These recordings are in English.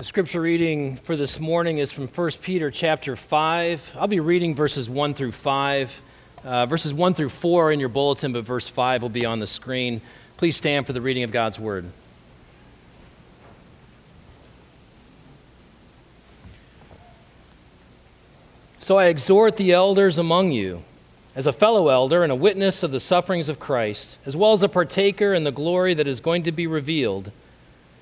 The scripture reading for this morning is from 1 Peter chapter 5. I'll be reading verses 1 through 5. Uh, verses 1 through 4 are in your bulletin, but verse 5 will be on the screen. Please stand for the reading of God's word. So I exhort the elders among you, as a fellow elder and a witness of the sufferings of Christ, as well as a partaker in the glory that is going to be revealed.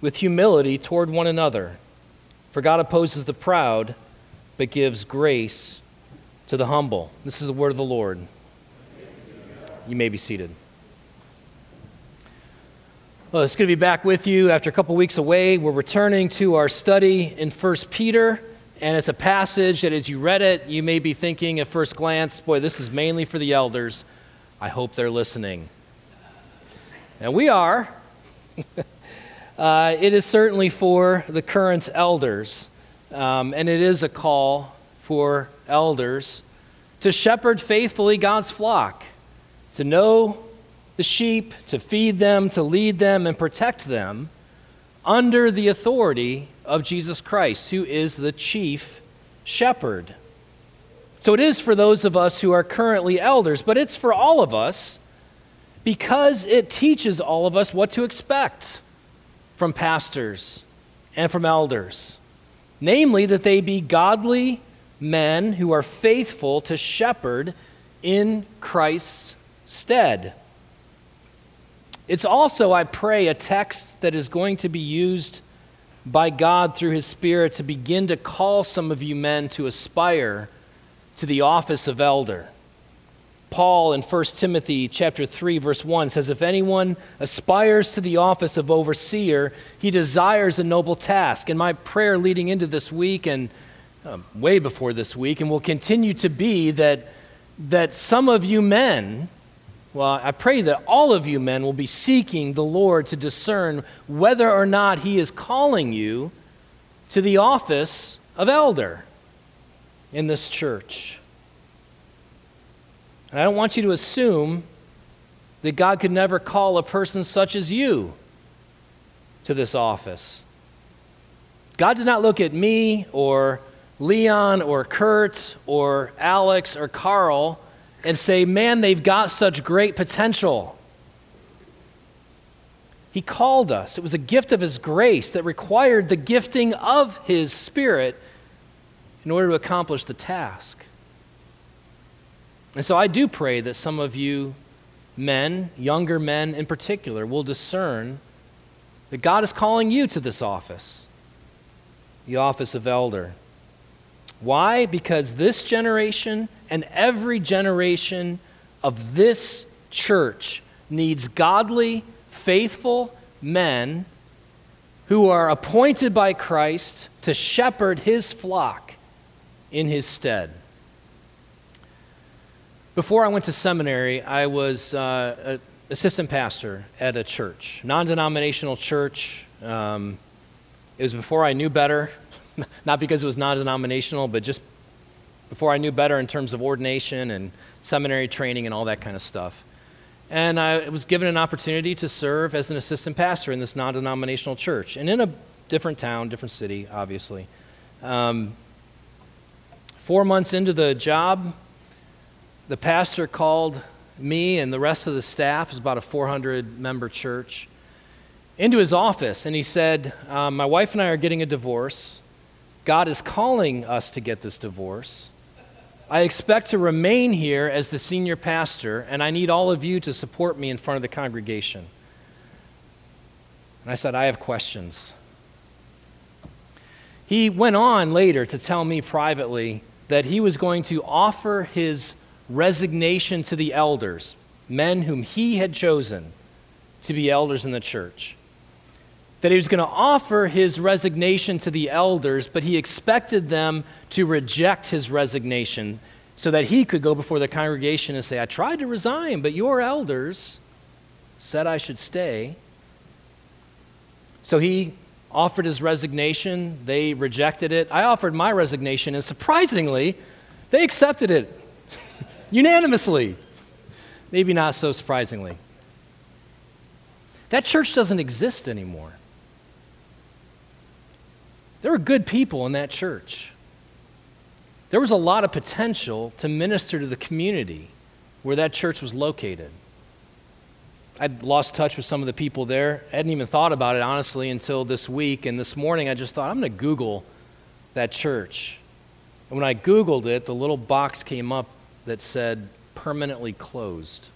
with humility toward one another. For God opposes the proud, but gives grace to the humble. This is the word of the Lord. You may be seated. Well, it's good to be back with you after a couple weeks away. We're returning to our study in 1 Peter, and it's a passage that as you read it, you may be thinking at first glance, boy, this is mainly for the elders. I hope they're listening. And we are. Uh, it is certainly for the current elders, um, and it is a call for elders to shepherd faithfully God's flock, to know the sheep, to feed them, to lead them, and protect them under the authority of Jesus Christ, who is the chief shepherd. So it is for those of us who are currently elders, but it's for all of us because it teaches all of us what to expect from pastors and from elders, namely, that they be godly men who are faithful to shepherd in Christ's stead. It's also, I pray, a text that is going to be used by God through His Spirit to begin to call some of you men to aspire to the office of elder. Paul in 1 Timothy chapter 3 verse 1 says if anyone aspires to the office of overseer he desires a noble task. And my prayer leading into this week and um, way before this week and will continue to be that that some of you men well I pray that all of you men will be seeking the Lord to discern whether or not he is calling you to the office of elder in this church and I don't want you to assume that God could never call a person such as you to this office. God did not look at me or Leon or Kurt or Alex or Carl and say, man, they've got such great potential. He called us. It was a gift of His grace that required the gifting of His Spirit in order to accomplish the task. And so I do pray that some of you men, younger men in particular, will discern that God is calling you to this office, the office of elder. Why? Because this generation and every generation of this church needs godly, faithful men who are appointed by Christ to shepherd his flock in his stead. Before I went to seminary, I was uh, an assistant pastor at a church, non denominational church. Um, it was before I knew better, not because it was non denominational, but just before I knew better in terms of ordination and seminary training and all that kind of stuff. And I was given an opportunity to serve as an assistant pastor in this non denominational church, and in a different town, different city, obviously. Um, four months into the job, the pastor called me and the rest of the staff, it's about a 400 member church, into his office and he said, um, My wife and I are getting a divorce. God is calling us to get this divorce. I expect to remain here as the senior pastor, and I need all of you to support me in front of the congregation. And I said, I have questions. He went on later to tell me privately that he was going to offer his resignation to the elders, men whom he had chosen to be elders in the church. that he was going to offer his resignation to the elders, but he expected them to reject his resignation so that he could go before the congregation and say, I tried to resign, but your elders said I should stay. So he offered his resignation. They rejected it. I offered my resignation, and surprisingly, they accepted it unanimously. Maybe not so surprisingly. That church doesn't exist anymore. There were good people in that church. There was a lot of potential to minister to the community where that church was located. I'd lost touch with some of the people there. I hadn't even thought about it, honestly, until this week. And this morning, I just thought, I'm going to Google that church. And when I Googled it, the little box came up that said permanently closed.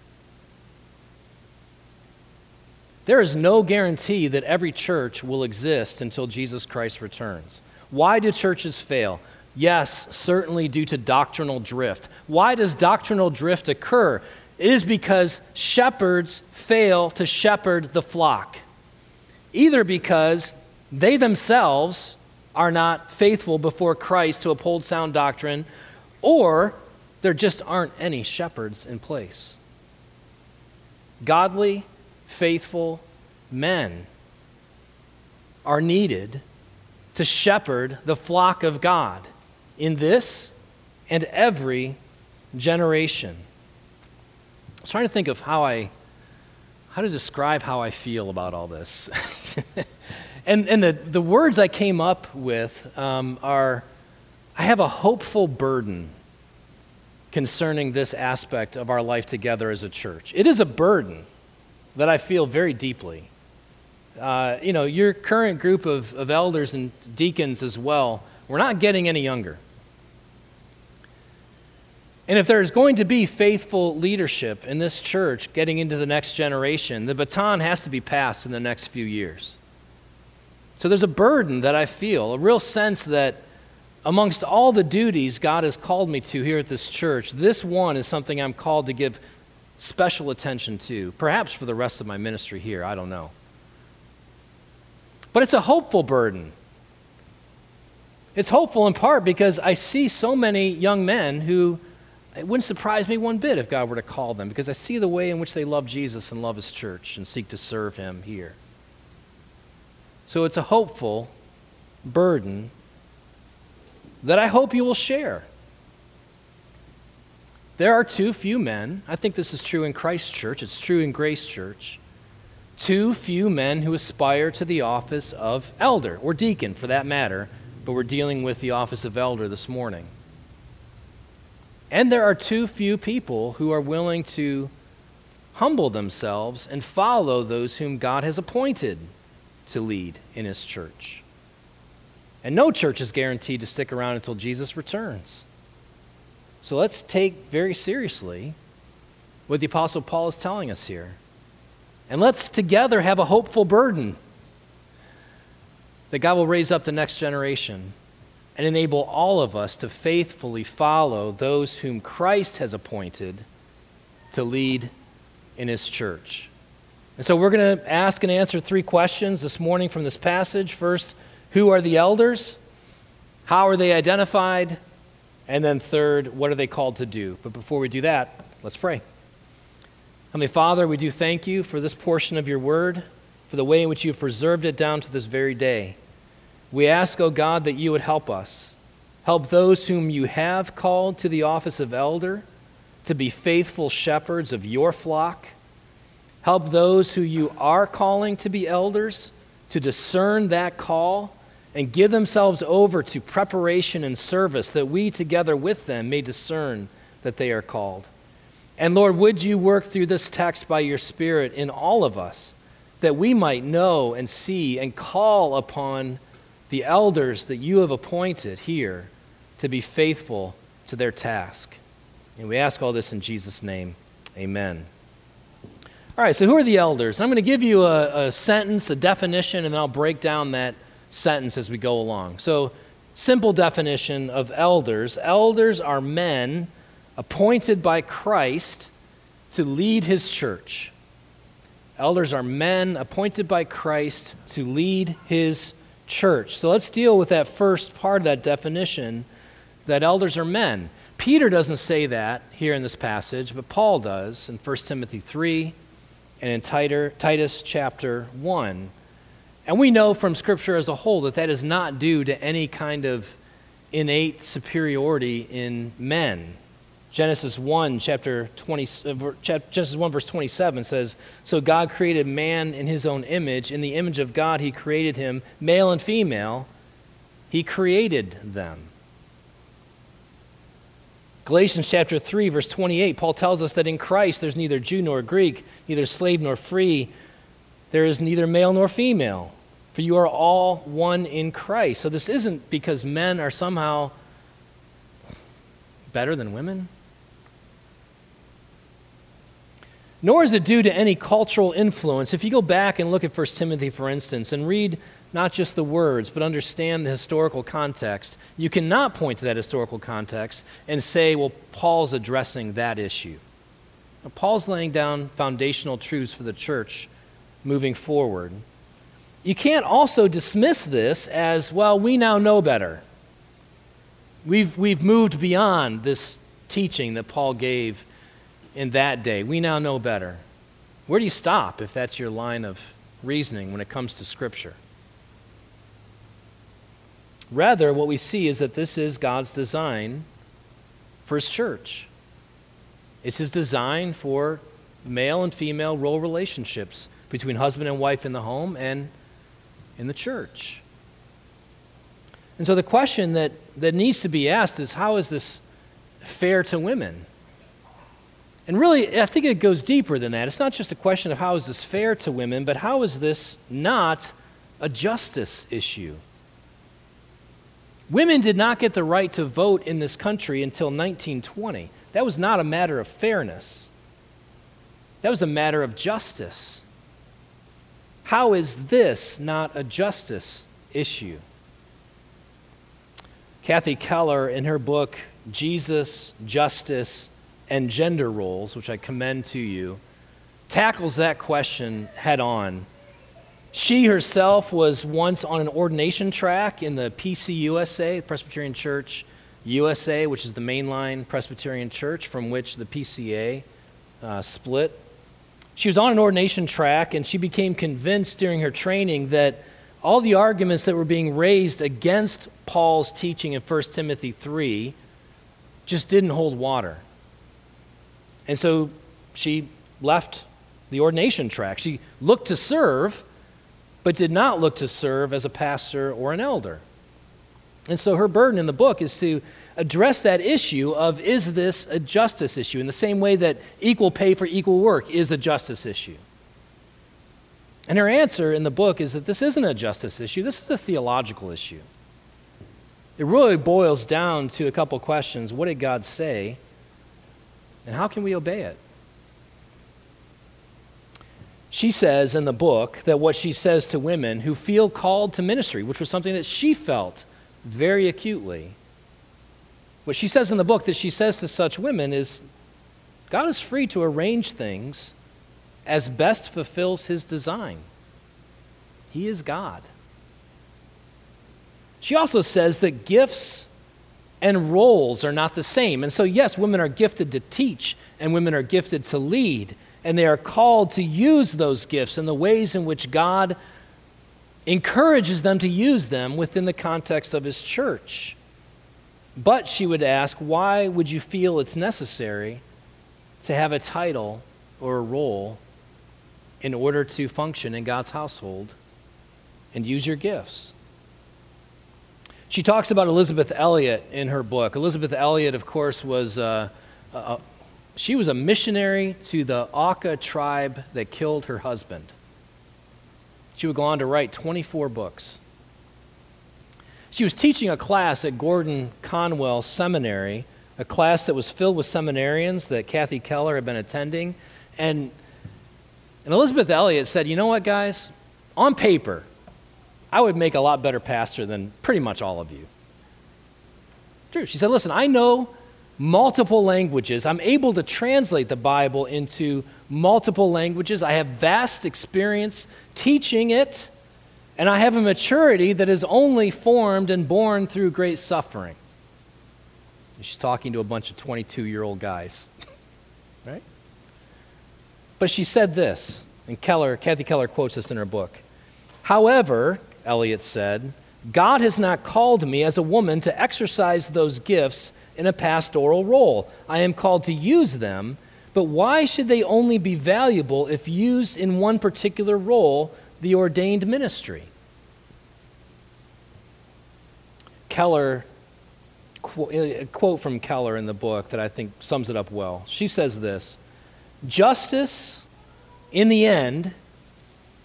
There is no guarantee that every church will exist until Jesus Christ returns. Why do churches fail? Yes, certainly due to doctrinal drift. Why does doctrinal drift occur? It is because shepherds fail to shepherd the flock. Either because they themselves are not faithful before Christ to uphold sound doctrine, or there just aren't any shepherds in place. Godly, faithful men are needed to shepherd the flock of God in this and every generation. I was trying to think of how I how to describe how I feel about all this. and and the, the words I came up with um, are I have a hopeful burden concerning this aspect of our life together as a church. It is a burden that I feel very deeply. Uh, you know, your current group of, of elders and deacons as well, we're not getting any younger. And if there's going to be faithful leadership in this church getting into the next generation, the baton has to be passed in the next few years. So there's a burden that I feel, a real sense that amongst all the duties God has called me to here at this church, this one is something I'm called to give special attention to, perhaps for the rest of my ministry here, I don't know. But it's a hopeful burden. It's hopeful in part because I see so many young men who it wouldn't surprise me one bit if God were to call them because I see the way in which they love Jesus and love his church and seek to serve him here. So it's a hopeful burden that I hope you will share. There are too few men, I think this is true in Christ Church, it's true in Grace Church, too few men who aspire to the office of elder, or deacon for that matter, but we're dealing with the office of elder this morning. And there are too few people who are willing to humble themselves and follow those whom God has appointed to lead in his church. And no church is guaranteed to stick around until Jesus returns. So let's take very seriously what the Apostle Paul is telling us here. And let's together have a hopeful burden that God will raise up the next generation and enable all of us to faithfully follow those whom Christ has appointed to lead in his church. And so we're going to ask and answer three questions this morning from this passage. First, who are the elders? How are they identified? And then, third, what are they called to do? But before we do that, let's pray. Heavenly Father, we do thank you for this portion of your word, for the way in which you have preserved it down to this very day. We ask, O oh God, that you would help us. Help those whom you have called to the office of elder to be faithful shepherds of your flock. Help those who you are calling to be elders to discern that call and give themselves over to preparation and service that we together with them may discern that they are called. And Lord, would you work through this text by your Spirit in all of us that we might know and see and call upon the elders that you have appointed here to be faithful to their task. And we ask all this in Jesus' name. Amen. All right, so who are the elders? I'm going to give you a, a sentence, a definition, and then I'll break down that sentence as we go along. So, simple definition of elders elders are men appointed by Christ to lead his church. Elders are men appointed by Christ to lead his church. So let's deal with that first part of that definition that elders are men. Peter doesn't say that here in this passage, but Paul does in 1 Timothy 3 and in Titus chapter 1. And we know from Scripture as a whole that that is not due to any kind of innate superiority in men. Genesis 1, chapter 20, uh, Genesis 1, verse 27 says, So God created man in his own image. In the image of God, he created him, male and female. He created them. Galatians chapter 3, verse 28, Paul tells us that in Christ there's neither Jew nor Greek, neither slave nor free. There is neither male nor female, for you are all one in Christ. So this isn't because men are somehow better than women. Nor is it due to any cultural influence. If you go back and look at 1 Timothy, for instance, and read not just the words, but understand the historical context, you cannot point to that historical context and say, well, Paul's addressing that issue. Now, Paul's laying down foundational truths for the church moving forward. You can't also dismiss this as, well, we now know better. We've, we've moved beyond this teaching that Paul gave in that day. We now know better. Where do you stop if that's your line of reasoning when it comes to Scripture? Rather, what we see is that this is God's design for His church. It's His design for male and female role relationships between husband and wife in the home and in the church. And so the question that, that needs to be asked is how is this fair to women? And really, I think it goes deeper than that. It's not just a question of how is this fair to women, but how is this not a justice issue? Women did not get the right to vote in this country until 1920. That was not a matter of fairness, that was a matter of justice. How is this not a justice issue? Kathy Keller, in her book, Jesus, Justice, and gender roles, which I commend to you, tackles that question head on. She herself was once on an ordination track in the PCUSA, Presbyterian Church USA, which is the mainline Presbyterian church from which the PCA uh, split. She was on an ordination track, and she became convinced during her training that all the arguments that were being raised against Paul's teaching in 1 Timothy 3 just didn't hold water. And so she left the ordination track. She looked to serve, but did not look to serve as a pastor or an elder. And so her burden in the book is to address that issue of is this a justice issue in the same way that equal pay for equal work is a justice issue. And her answer in the book is that this isn't a justice issue, this is a theological issue. It really boils down to a couple questions. What did God say? And how can we obey it? She says in the book that what she says to women who feel called to ministry, which was something that she felt very acutely, what she says in the book that she says to such women is God is free to arrange things as best fulfills his design. He is God. She also says that gifts and roles are not the same. And so, yes, women are gifted to teach and women are gifted to lead, and they are called to use those gifts in the ways in which God encourages them to use them within the context of His church. But she would ask, why would you feel it's necessary to have a title or a role in order to function in God's household and use your gifts? She talks about Elisabeth Elliot in her book. Elisabeth Elliot, of course, was uh, uh, she was a missionary to the Auca tribe that killed her husband. She would go on to write 24 books. She was teaching a class at Gordon Conwell Seminary, a class that was filled with seminarians that Kathy Keller had been attending. And, and Elisabeth Elliot said, You know what, guys? On paper, I would make a lot better pastor than pretty much all of you. True. She said, Listen, I know multiple languages. I'm able to translate the Bible into multiple languages. I have vast experience teaching it, and I have a maturity that is only formed and born through great suffering. She's talking to a bunch of 22 year old guys, right? But she said this, and Keller, Kathy Keller quotes this in her book. However, Elliot said, God has not called me as a woman to exercise those gifts in a pastoral role. I am called to use them, but why should they only be valuable if used in one particular role, the ordained ministry? Keller, uh, a quote from Keller in the book that I think sums it up well. She says this Justice, in the end,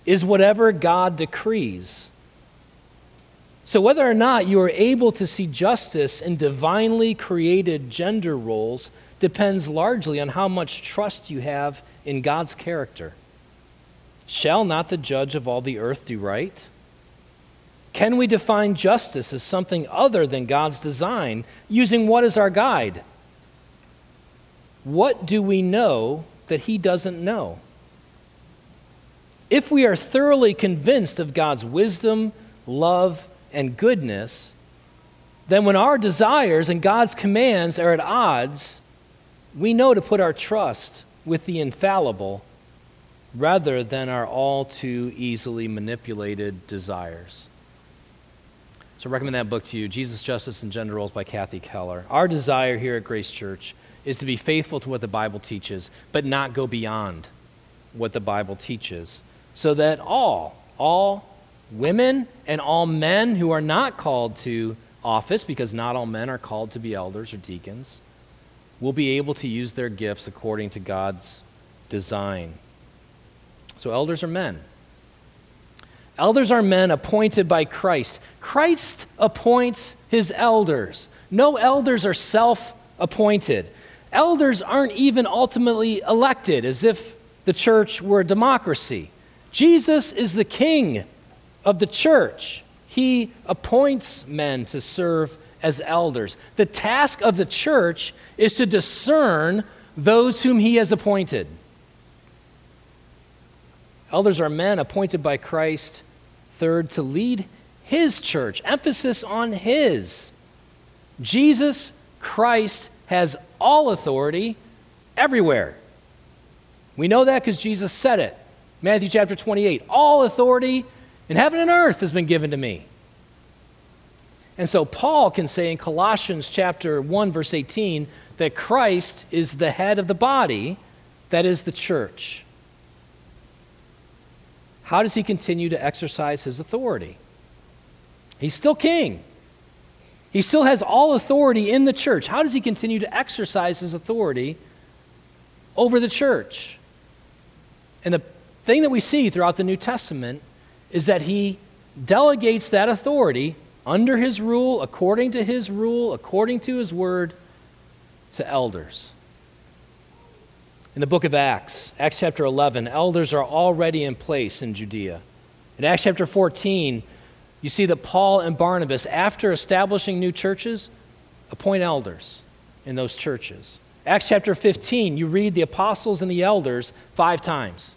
is whatever God decrees. So, whether or not you are able to see justice in divinely created gender roles depends largely on how much trust you have in God's character. Shall not the judge of all the earth do right? Can we define justice as something other than God's design, using what as our guide? What do we know that He doesn't know? If we are thoroughly convinced of God's wisdom, love, and goodness, then when our desires and God's commands are at odds, we know to put our trust with the infallible rather than our all too easily manipulated desires. So I recommend that book to you, Jesus, Justice, and Gender Roles by Kathy Keller. Our desire here at Grace Church is to be faithful to what the Bible teaches, but not go beyond what the Bible teaches, so that all, all women and all men who are not called to office, because not all men are called to be elders or deacons, will be able to use their gifts according to God's design. So, elders are men. Elders are men appointed by Christ. Christ appoints his elders. No elders are self appointed. Elders aren't even ultimately elected as if the church were a democracy. Jesus is the king of the church. He appoints men to serve as elders. The task of the church is to discern those whom he has appointed. Elders are men appointed by Christ, third, to lead his church. Emphasis on his. Jesus Christ has all authority everywhere. We know that because Jesus said it. Matthew chapter 28 All authority in heaven and earth has been given to me. And so Paul can say in Colossians chapter 1 verse 18 that Christ is the head of the body, that is the church. How does he continue to exercise his authority? He's still king. He still has all authority in the church. How does he continue to exercise his authority over the church? And the thing that we see throughout the New Testament is that he delegates that authority under his rule, according to his rule, according to his word, to elders. In the book of Acts, Acts chapter 11, elders are already in place in Judea. In Acts chapter 14, you see that Paul and Barnabas, after establishing new churches, appoint elders in those churches. Acts chapter 15, you read the apostles and the elders five times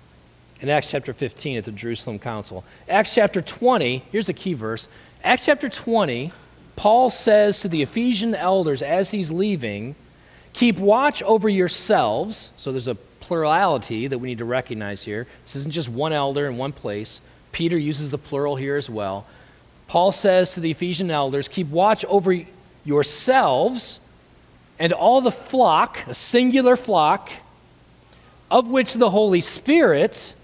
in Acts chapter 15 at the Jerusalem Council. Acts chapter 20, here's a key verse. Acts chapter 20, Paul says to the Ephesian elders as he's leaving, Keep watch over yourselves. So there's a plurality that we need to recognize here. This isn't just one elder in one place. Peter uses the plural here as well. Paul says to the Ephesian elders, Keep watch over yourselves and all the flock, a singular flock, of which the Holy Spirit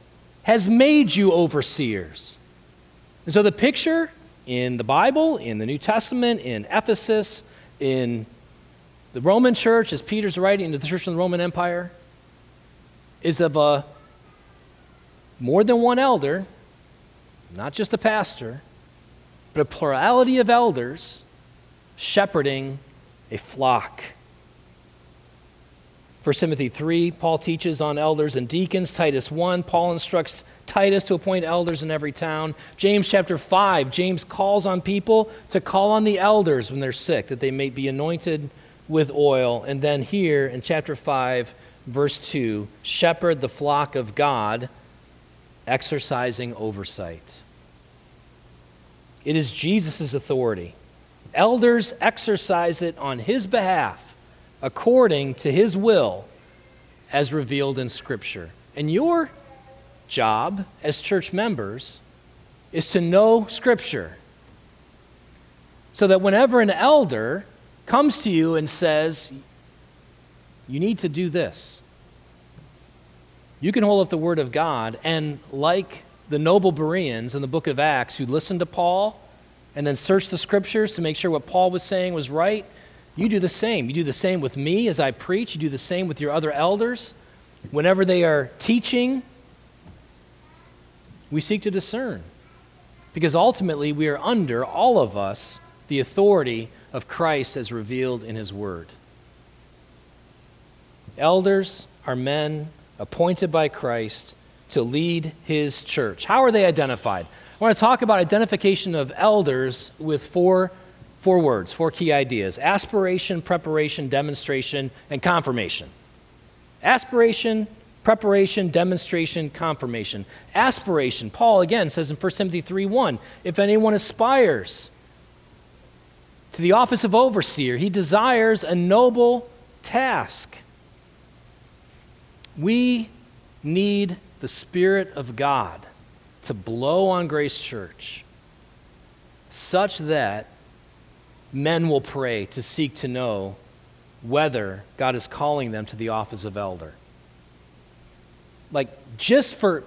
has made you overseers. And so the picture in the Bible, in the New Testament, in Ephesus, in the Roman church, as Peter's writing to the church of the Roman Empire, is of a more than one elder, not just a pastor, but a plurality of elders shepherding a flock. 1 Timothy 3, Paul teaches on elders and deacons. Titus 1, Paul instructs Titus to appoint elders in every town. James chapter 5, James calls on people to call on the elders when they're sick, that they may be anointed with oil. And then here in chapter 5, verse 2 shepherd the flock of God, exercising oversight. It is Jesus' authority. Elders exercise it on his behalf according to his will as revealed in Scripture. And your job as church members is to know Scripture. So that whenever an elder comes to you and says, You need to do this, you can hold up the Word of God and, like the noble Bereans in the book of Acts who listened to Paul and then searched the Scriptures to make sure what Paul was saying was right, you do the same. You do the same with me as I preach, you do the same with your other elders. Whenever they are teaching, we seek to discern. Because ultimately, we are under, all of us, the authority of Christ as revealed in His Word. Elders are men appointed by Christ to lead His church. How are they identified? I want to talk about identification of elders with four, four words, four key ideas aspiration, preparation, demonstration, and confirmation. Aspiration, preparation, demonstration, confirmation. Aspiration, Paul again says in 1 Timothy 3 1, if anyone aspires to the office of overseer, he desires a noble task. We need the Spirit of God to blow on Grace Church such that men will pray to seek to know whether God is calling them to the office of elder. Like, just for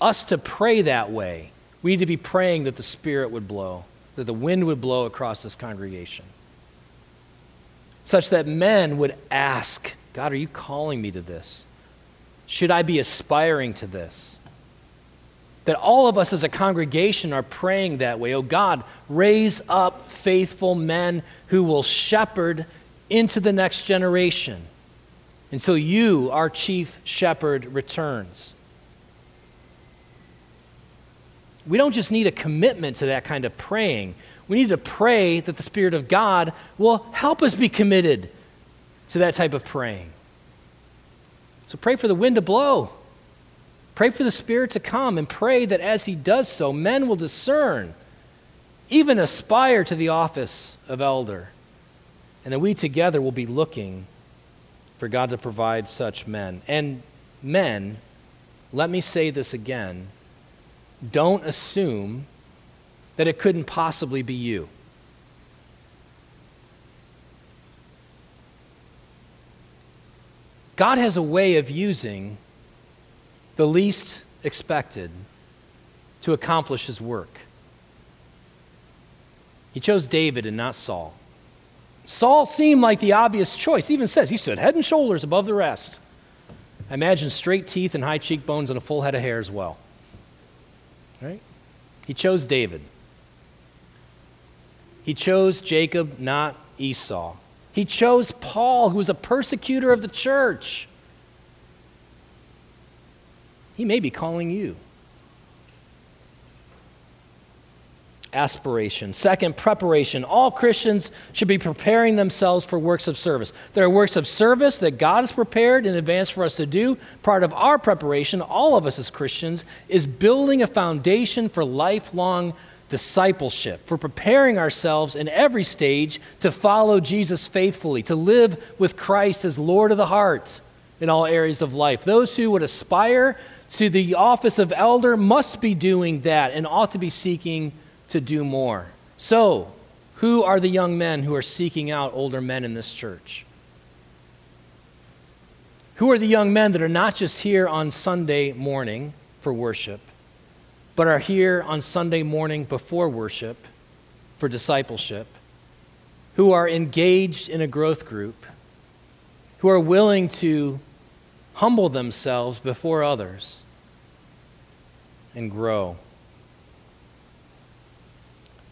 us to pray that way, we need to be praying that the Spirit would blow, that the wind would blow across this congregation, such that men would ask, God, are you calling me to this? Should I be aspiring to this? That all of us as a congregation are praying that way. Oh God, raise up faithful men who will shepherd into the next generation until you, our chief shepherd, returns. We don't just need a commitment to that kind of praying. We need to pray that the Spirit of God will help us be committed to that type of praying. So pray for the wind to blow. Pray for the Spirit to come and pray that as He does so, men will discern, even aspire to the office of elder and that we together will be looking for God to provide such men. And men, let me say this again don't assume that it couldn't possibly be you. God has a way of using the least expected to accomplish his work. He chose David and not Saul. Saul seemed like the obvious choice. He even says he stood head and shoulders above the rest. I imagine straight teeth and high cheekbones and a full head of hair as well. Right? He chose David. He chose Jacob, not Esau. He chose Paul, who was a persecutor of the church. He may be calling you. Aspiration. Second, preparation. All Christians should be preparing themselves for works of service. There are works of service that God has prepared in advance for us to do. Part of our preparation, all of us as Christians, is building a foundation for lifelong discipleship, for preparing ourselves in every stage to follow Jesus faithfully, to live with Christ as Lord of the heart in all areas of life. Those who would aspire to the office of elder must be doing that and ought to be seeking to do more. So, who are the young men who are seeking out older men in this church? Who are the young men that are not just here on Sunday morning for worship, but are here on Sunday morning before worship for discipleship? Who are engaged in a growth group? Who are willing to humble themselves before others and grow?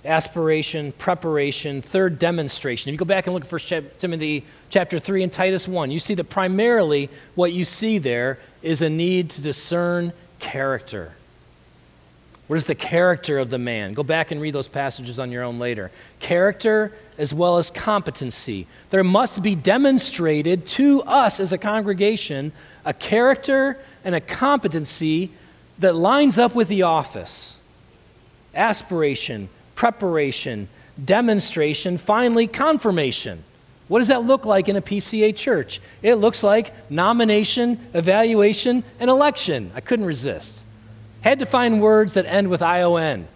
Aspiration, preparation, third demonstration. If you go back and look at 1 Timothy chapter 3 and Titus 1, you see that primarily what you see there is a need to discern character. What is the character of the man? Go back and read those passages on your own later. Character as well as competency. There must be demonstrated to us as a congregation a character and a competency that lines up with the office. Aspiration, preparation, demonstration, finally, confirmation. What does that look like in a PCA church? It looks like nomination, evaluation, and election. I couldn't resist. Had to find words that end with ION.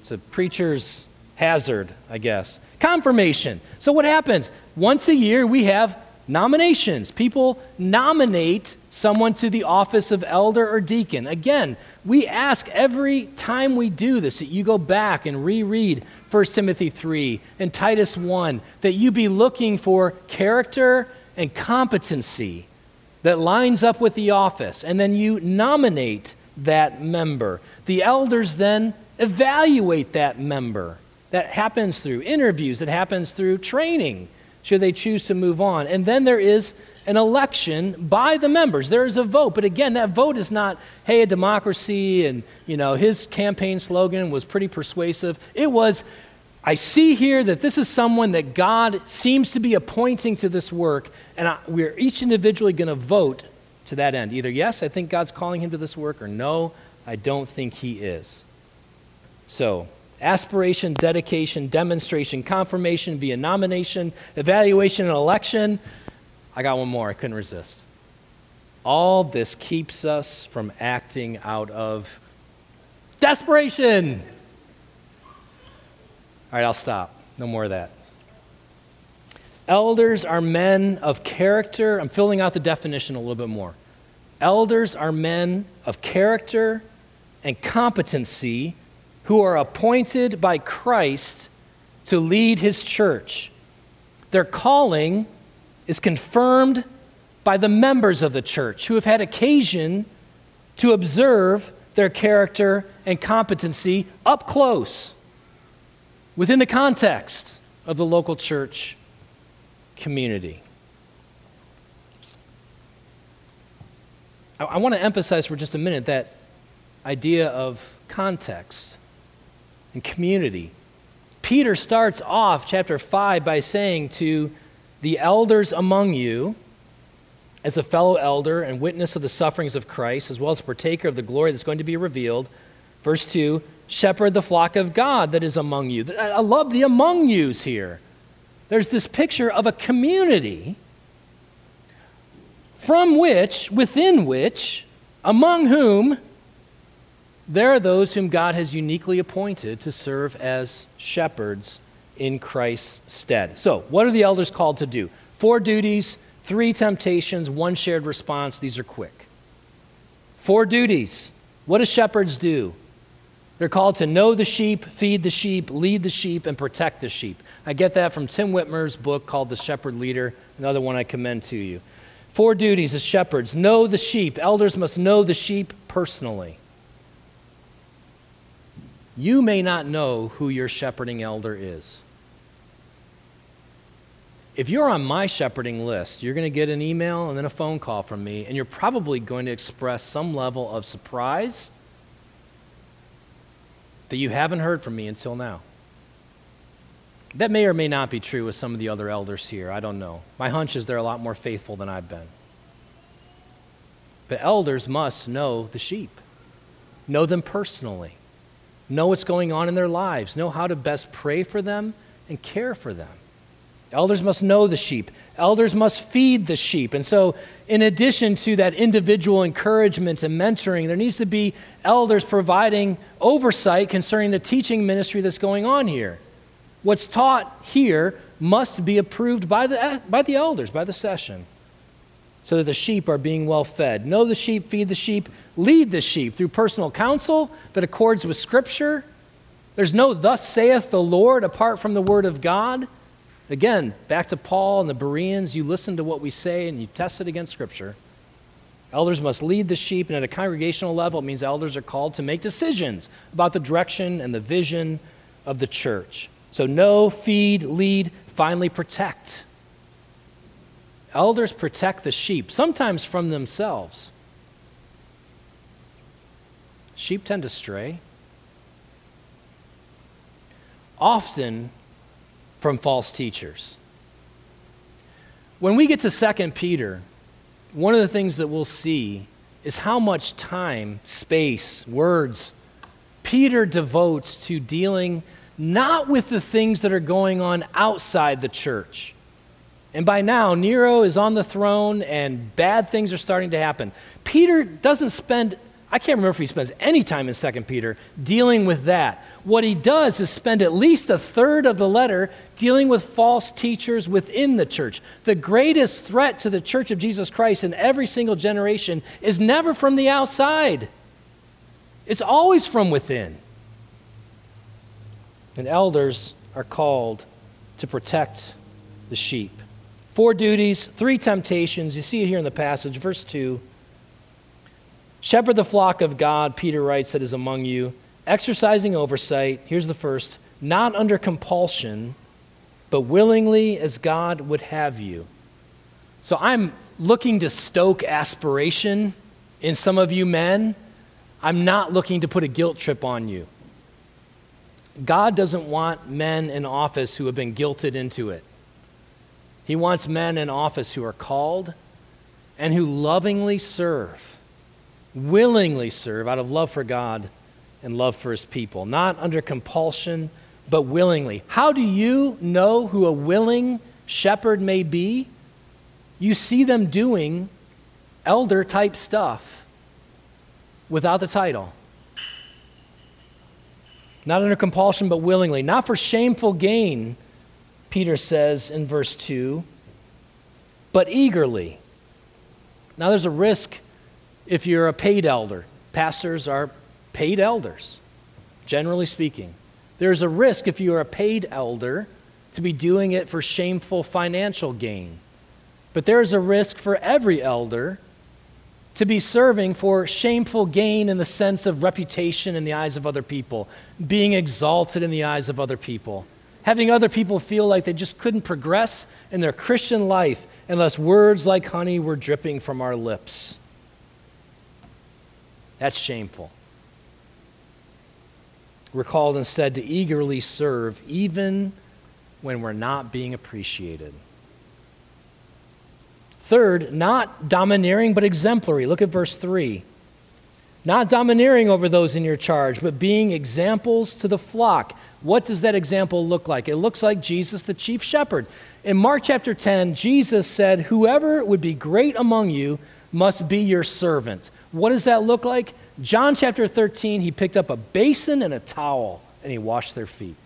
It's a preacher's hazard, I guess. Confirmation. So, what happens? Once a year, we have nominations. People nominate someone to the office of elder or deacon. Again, we ask every time we do this that you go back and reread 1 Timothy 3 and Titus 1, that you be looking for character and competency that lines up with the office, and then you nominate that member. The elders then evaluate that member. That happens through interviews, that happens through training should they choose to move on. And then there is an election by the members. There is a vote. But again, that vote is not, hey, a democracy, and, you know, his campaign slogan was pretty persuasive. It was, I see here that this is someone that God seems to be appointing to this work, and I, we're each individually going to vote to that end. Either, yes, I think God's calling him to this work, or no, I don't think he is. So, aspiration, dedication, demonstration, confirmation via nomination, evaluation, and election. I got one more. I couldn't resist. All this keeps us from acting out of desperation. All right, I'll stop. No more of that. Elders are men of character. I'm filling out the definition a little bit more. Elders are men of character and competency who are appointed by Christ to lead his church. Their calling is confirmed by the members of the church who have had occasion to observe their character and competency up close within the context of the local church community. I, want to emphasize for just a minute that idea of context and community. Peter starts off chapter 5 by saying to the elders among you, as a fellow elder and witness of the sufferings of Christ, as well as partaker of the glory that's going to be revealed, verse 2 shepherd the flock of God that is among you. I love the among yous here. There's this picture of a community from which, within which, among whom there are those whom God has uniquely appointed to serve as shepherds in Christ's stead. So, what are the elders called to do? Four duties, three temptations, one shared response. These are quick. Four duties. What do shepherds do? They're called to know the sheep, feed the sheep, lead the sheep, and protect the sheep. I get that from Tim Witmer's book called The Shepherd Leader, another one I commend to you. Four duties as shepherds know the sheep. Elders must know the sheep personally. You may not know who your shepherding elder is. If you're on my shepherding list, you're going to get an email and then a phone call from me, and you're probably going to express some level of surprise that you haven't heard from me until now. That may or may not be true with some of the other elders here. I don't know. My hunch is they're a lot more faithful than I've been. But elders must know the sheep, know them personally know what's going on in their lives, know how to best pray for them and care for them. Elders must know the sheep. Elders must feed the sheep. And so, in addition to that individual encouragement and mentoring, there needs to be elders providing oversight concerning the teaching ministry that's going on here. What's taught here must be approved by the, by the elders, by the session so that the sheep are being well fed. Know the sheep, feed the sheep, lead the sheep through personal counsel that accords with Scripture. There's no thus saith the Lord apart from the Word of God. Again, back to Paul and the Bereans, you listen to what we say and you test it against Scripture. Elders must lead the sheep, and at a congregational level, it means elders are called to make decisions about the direction and the vision of the church. So, know, feed, lead, finally protect. Elders protect the sheep, sometimes from themselves. Sheep tend to stray. Often, from false teachers. When we get to 2 Peter, one of the things that we'll see is how much time, space, words Peter devotes to dealing not with the things that are going on outside the church. And by now, Nero is on the throne and bad things are starting to happen. Peter doesn't spend, I can't remember if he spends any time in 2 Peter dealing with that. What he does is spend at least a third of the letter dealing with false teachers within the church. The greatest threat to the church of Jesus Christ in every single generation is never from the outside, it's always from within. And elders are called to protect the sheep. Four duties, three temptations. You see it here in the passage. Verse 2 Shepherd the flock of God, Peter writes, that is among you, exercising oversight. Here's the first not under compulsion, but willingly as God would have you. So I'm looking to stoke aspiration in some of you men. I'm not looking to put a guilt trip on you. God doesn't want men in office who have been guilted into it. He wants men in office who are called and who lovingly serve, willingly serve out of love for God and love for his people, not under compulsion, but willingly. How do you know who a willing shepherd may be? You see them doing elder type stuff without the title. Not under compulsion, but willingly. Not for shameful gain, Peter says in verse 2, but eagerly. Now, there's a risk if you're a paid elder. Pastors are paid elders, generally speaking. There's a risk if you're a paid elder to be doing it for shameful financial gain. But there's a risk for every elder to be serving for shameful gain in the sense of reputation in the eyes of other people, being exalted in the eyes of other people, having other people feel like they just couldn't progress in their Christian life unless words like honey were dripping from our lips. That's shameful. We're called instead to eagerly serve, even when we're not being appreciated. Third, not domineering, but exemplary. Look at verse 3. Not domineering over those in your charge, but being examples to the flock. What does that example look like? It looks like Jesus, the chief shepherd. In Mark chapter 10, Jesus said, Whoever would be great among you must be your servant. What does that look like? John chapter 13, he picked up a basin and a towel and he washed their feet.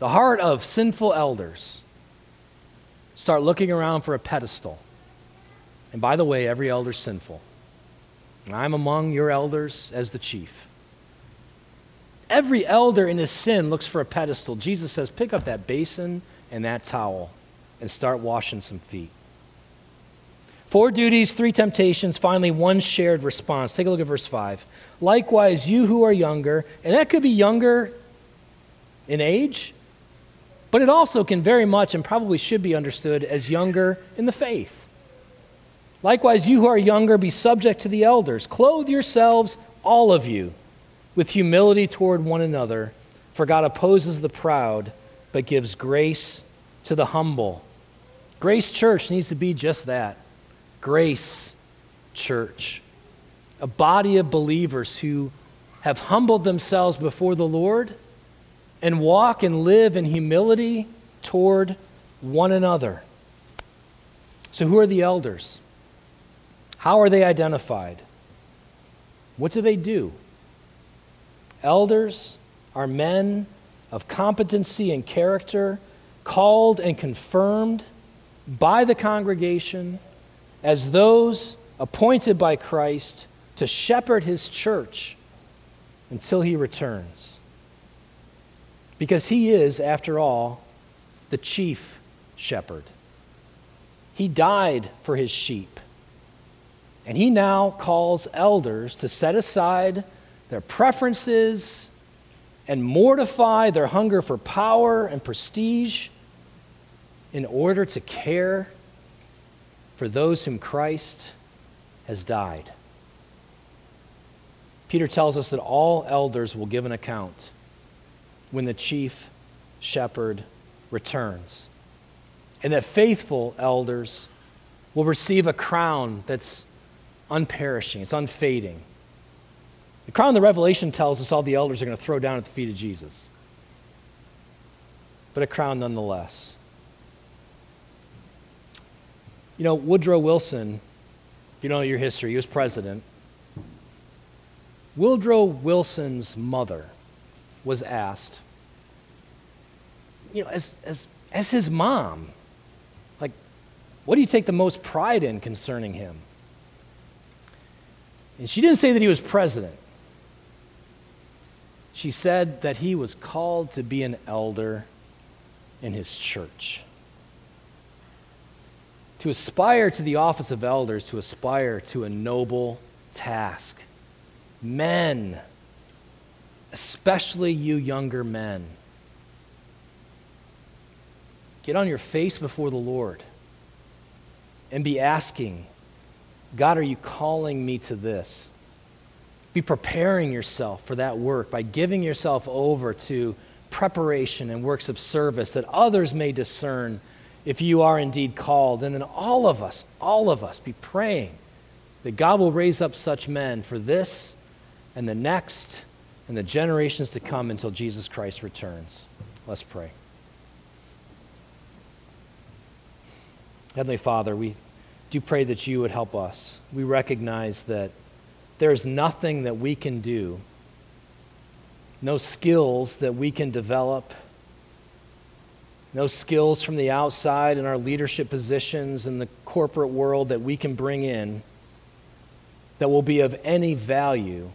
The heart of sinful elders start looking around for a pedestal. And by the way, every elder's sinful. I'm among your elders as the chief. Every elder in his sin looks for a pedestal. Jesus says, pick up that basin and that towel and start washing some feet. Four duties, three temptations, finally, one shared response. Take a look at verse 5. Likewise, you who are younger, and that could be younger in age, but it also can very much and probably should be understood as younger in the faith. Likewise, you who are younger, be subject to the elders. Clothe yourselves, all of you, with humility toward one another, for God opposes the proud, but gives grace to the humble. Grace Church needs to be just that Grace Church. A body of believers who have humbled themselves before the Lord and walk and live in humility toward one another. So, who are the elders? How are they identified? What do they do? Elders are men of competency and character, called and confirmed by the congregation as those appointed by Christ to shepherd his church until he returns. Because he is, after all, the chief shepherd. He died for his sheep. And he now calls elders to set aside their preferences and mortify their hunger for power and prestige in order to care for those whom Christ has died. Peter tells us that all elders will give an account when the chief shepherd returns. And that faithful elders will receive a crown that's unperishing, it's unfading. The crown of the Revelation tells us all the elders are going to throw down at the feet of Jesus. But a crown nonetheless. You know, Woodrow Wilson, if you know your history, he was president. Woodrow Wilson's mother was asked, you know, as, as, as his mom, like, what do you take the most pride in concerning him? And she didn't say that he was president. She said that he was called to be an elder in his church. To aspire to the office of elders, to aspire to a noble task. Men, especially you younger men, get on your face before the Lord and be asking, God, are you calling me to this? Be preparing yourself for that work by giving yourself over to preparation and works of service that others may discern if you are indeed called. And then all of us, all of us, be praying that God will raise up such men for this and the next and the generations to come until Jesus Christ returns. Let's pray. Heavenly Father, we do pray that you would help us. We recognize that there's nothing that we can do, no skills that we can develop, no skills from the outside in our leadership positions in the corporate world that we can bring in that will be of any value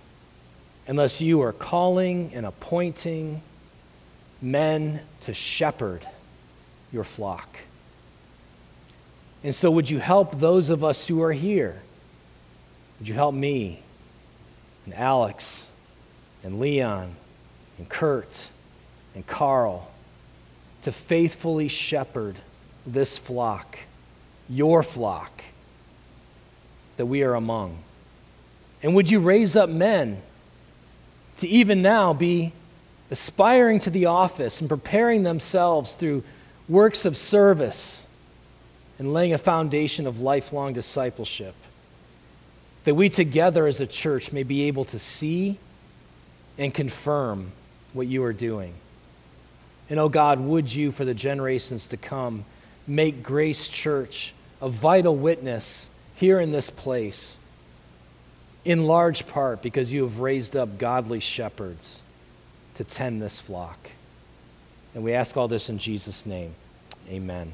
unless you are calling and appointing men to shepherd your flock. And so, would you help those of us who are here? Would you help me and Alex and Leon and Kurt and Carl to faithfully shepherd this flock, your flock that we are among. And would you raise up men to even now be aspiring to the office and preparing themselves through works of service and laying a foundation of lifelong discipleship? that we together as a church may be able to see and confirm what you are doing. And oh God, would you, for the generations to come, make Grace Church a vital witness here in this place, in large part because you have raised up godly shepherds to tend this flock. And we ask all this in Jesus' name. Amen.